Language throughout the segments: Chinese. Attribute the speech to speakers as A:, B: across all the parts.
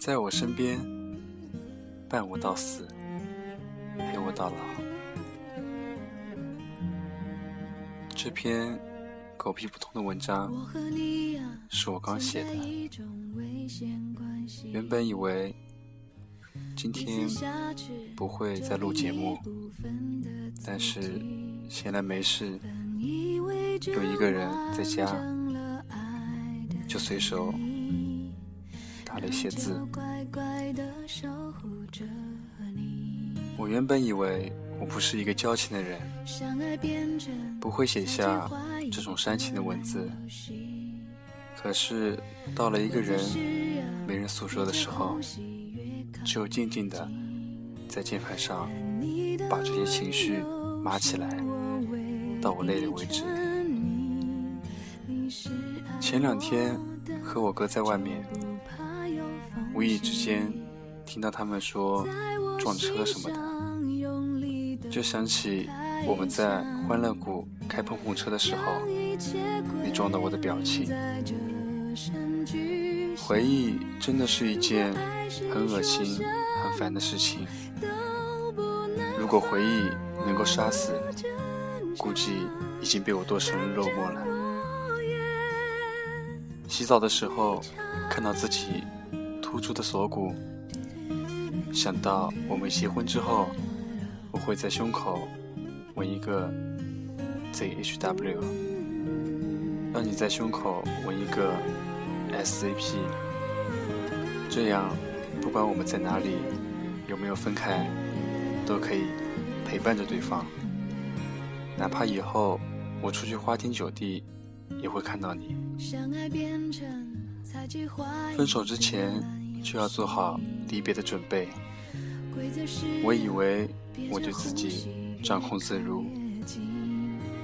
A: 在我身边，伴我到死，陪我到老。这篇狗屁不通的文章是我刚写的。原本以为今天不会再录节目，但是闲来没事，有一个人在家，就随手。打了一些字。我原本以为我不是一个矫情的人，不会写下这种煽情的文字。可是到了一个人没人诉说的时候，就静静的在键盘上把这些情绪码起来，到我累了为止。前两天和我哥在外面。无意之间听到他们说撞车什么的，就想起我们在欢乐谷开碰碰车的时候，你撞到我的表情。回忆真的是一件很恶心、很烦的事情。如果回忆能够杀死，估计已经被我剁成肉末了。洗澡的时候看到自己。突出的锁骨，想到我们结婚之后，我会在胸口纹一个 ZHW，让你在胸口纹一个 SCP，这样不管我们在哪里，有没有分开，都可以陪伴着对方，哪怕以后我出去花天酒地，也会看到你。分手之前。就要做好离别的准备。我以为我对自己掌控自如，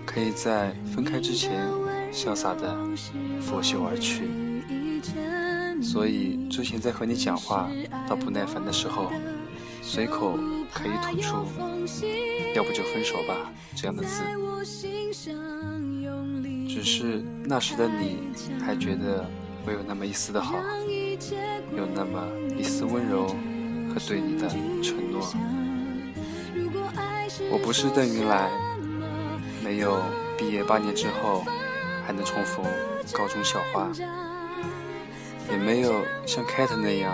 A: 可以在分开之前潇洒的拂袖而去。所以之前在和你讲话到不耐烦的时候，随口可以吐出“要不就分手吧”这样的字。只是那时的你还觉得我有那么一丝的好。有那么一丝温柔和对你的承诺。我不是邓云来，没有毕业八年之后还能重逢高中校花，也没有像凯特那样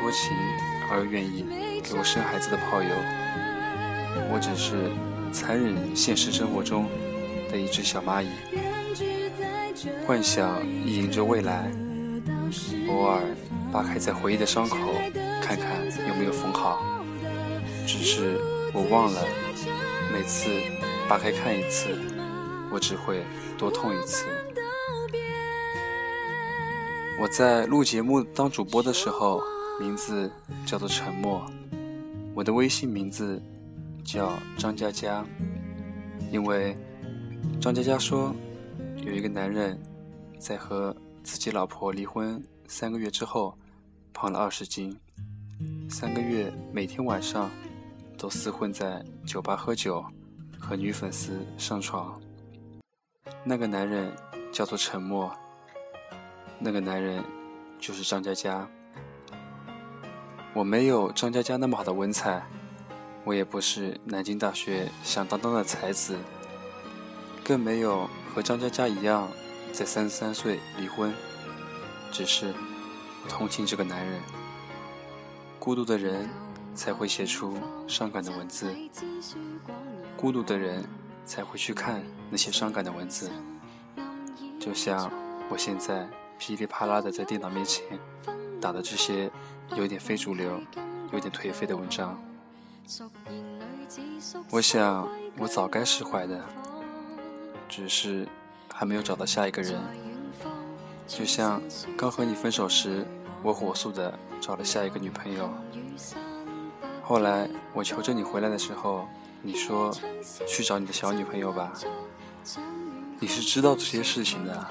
A: 多情而又愿意给我生孩子的炮友。我只是残忍现实生活中的一只小蚂蚁，幻想意淫着未来。偶尔扒开在回忆的伤口，看看有没有缝好。只是我忘了，每次扒开看一次，我只会多痛一次。我在录节目当主播的时候，名字叫做沉默。我的微信名字叫张佳佳，因为张佳佳说，有一个男人在和。自己老婆离婚三个月之后，胖了二十斤。三个月每天晚上都厮混在酒吧喝酒，和女粉丝上床。那个男人叫做沉默。那个男人就是张嘉佳。我没有张嘉佳那么好的文采，我也不是南京大学响当当的才子，更没有和张嘉佳一样。在三十三岁离婚，只是我同情这个男人。孤独的人才会写出伤感的文字，孤独的人才会去看那些伤感的文字。就像我现在噼里啪啦的在电脑面前打的这些有点非主流、有点颓废的文章，我想我早该释怀的，只是。还没有找到下一个人，就像刚和你分手时，我火速的找了下一个女朋友。后来我求着你回来的时候，你说去找你的小女朋友吧。你是知道这些事情的，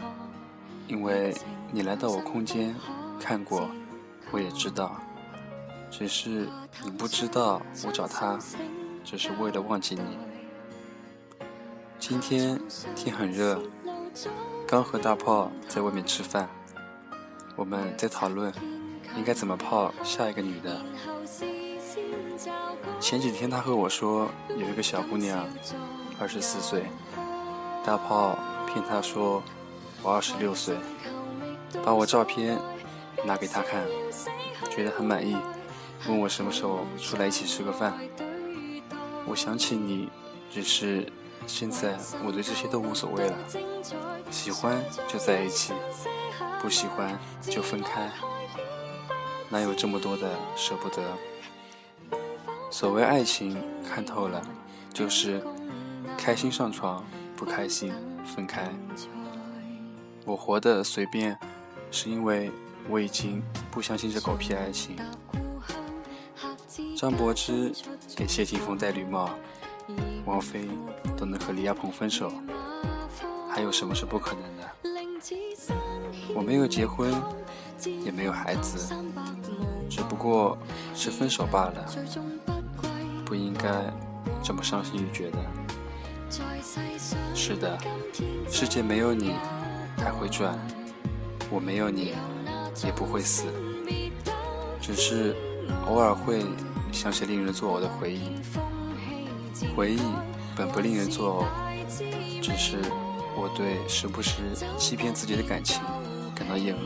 A: 因为你来到我空间看过，我也知道。只是你不知道我找他，只是为了忘记你。今天天很热。刚和大炮在外面吃饭，我们在讨论应该怎么泡下一个女的。前几天他和我说，有一个小姑娘，二十四岁，大炮骗他说我二十六岁，把我照片拿给他看，觉得很满意，问我什么时候出来一起吃个饭。我想起你，只是现在我对这些都无所谓了，喜欢就在一起，不喜欢就分开，哪有这么多的舍不得？所谓爱情，看透了，就是开心上床，不开心分开。我活得随便，是因为我已经不相信这狗屁爱情。张柏芝给谢霆锋戴绿帽，王菲都能和李亚鹏分手，还有什么是不可能的？我没有结婚，也没有孩子，只不过是分手罢了。不应该这么伤心欲绝的。是的，世界没有你还会转，我没有你也不会死，只是偶尔会想起令人作呕的回忆。回忆本不令人作呕，只是我对时不时欺骗自己的感情感到厌恶。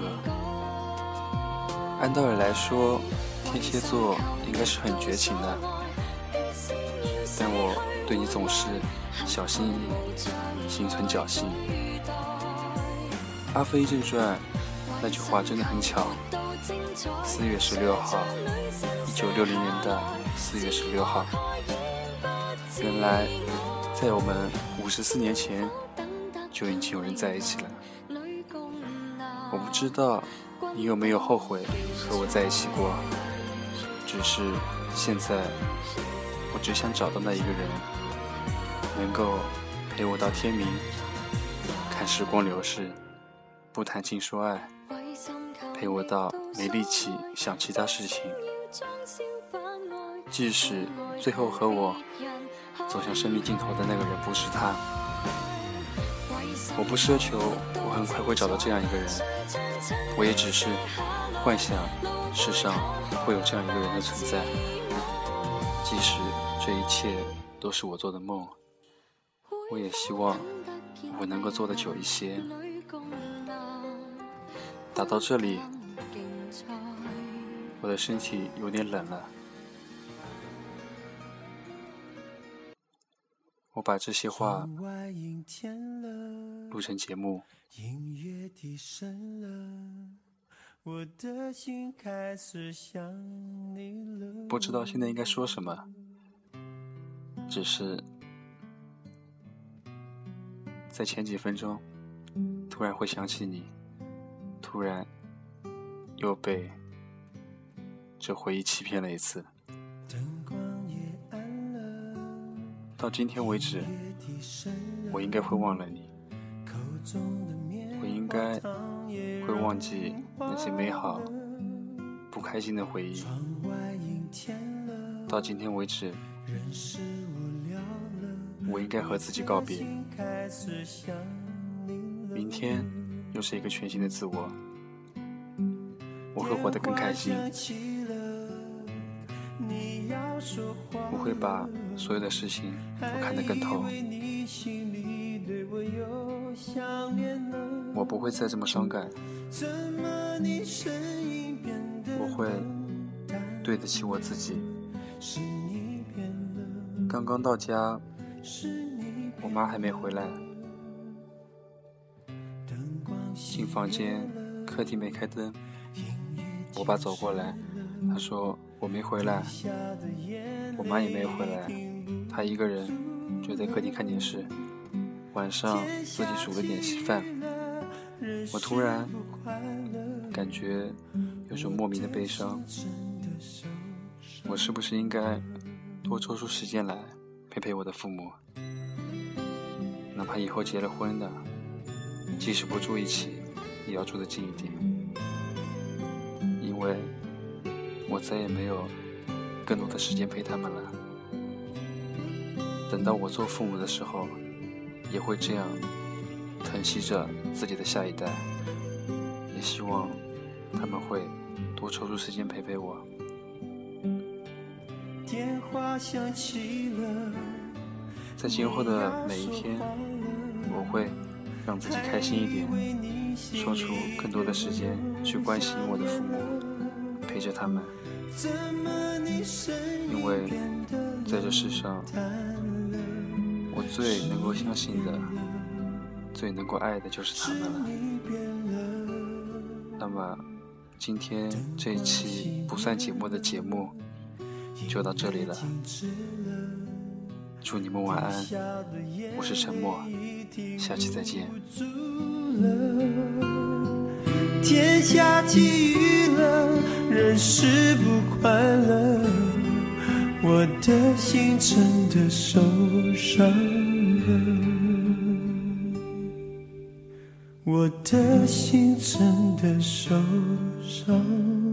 A: 按道理来说，天蝎座应该是很绝情的。但我对你总是小心翼翼，心存侥幸。《阿飞正传》那句话真的很巧。四月十六号，一九六零年的四月十六号。原来，在我们五十四年前就已经有人在一起了。我不知道你有没有后悔和我在一起过，只是现在。我只想找到那一个人，能够陪我到天明，看时光流逝，不谈情说爱，陪我到没力气想其他事情。即使最后和我走向生命尽头的那个人不是他，我不奢求我很快会找到这样一个人，我也只是幻想世上会有这样一个人的存在。即使这一切都是我做的梦，我也希望我能够做的久一些。打到这里，我的身体有点冷了。我把这些话录成节目。我的心开始想你了。不知道现在应该说什么，只是在前几分钟，突然会想起你，突然又被这回忆欺骗了一次。到今天为止，我应该会忘了你，我应该。会忘记那些美好、不开心的回忆。到今天为止，我应该和自己告别。明天又是一个全新的自我，我会活得更开心。我会把所有的事情我看得更透。我不会再这么伤感，我会对得起我自己。刚刚到家，我妈还没回来，进房间，客厅没开灯，我爸走过来，他说我没回来，我妈也没回来，她一个人就在客厅看电视，晚上自己煮了点稀饭。我突然感觉有种莫名的悲伤，我是不是应该多抽出时间来陪陪我的父母？哪怕以后结了婚的，即使不住一起，也要住得近一点，因为我再也没有更多的时间陪他们了。等到我做父母的时候，也会这样。疼惜着自己的下一代，也希望
B: 他们会多抽出时间陪陪我。在今后的每一天，我会让自己开心一点，抽出更多的时间去关心我的父母，陪着他们。因为在这世上，我最能够相信的、最能够爱的就是他们了。那么，今天这一期不算节目的节目就到这里了。祝你们晚安，我是沉默，下期再见。天下起雨了，人是不快乐，我的心真的受伤了，我的心真的受伤。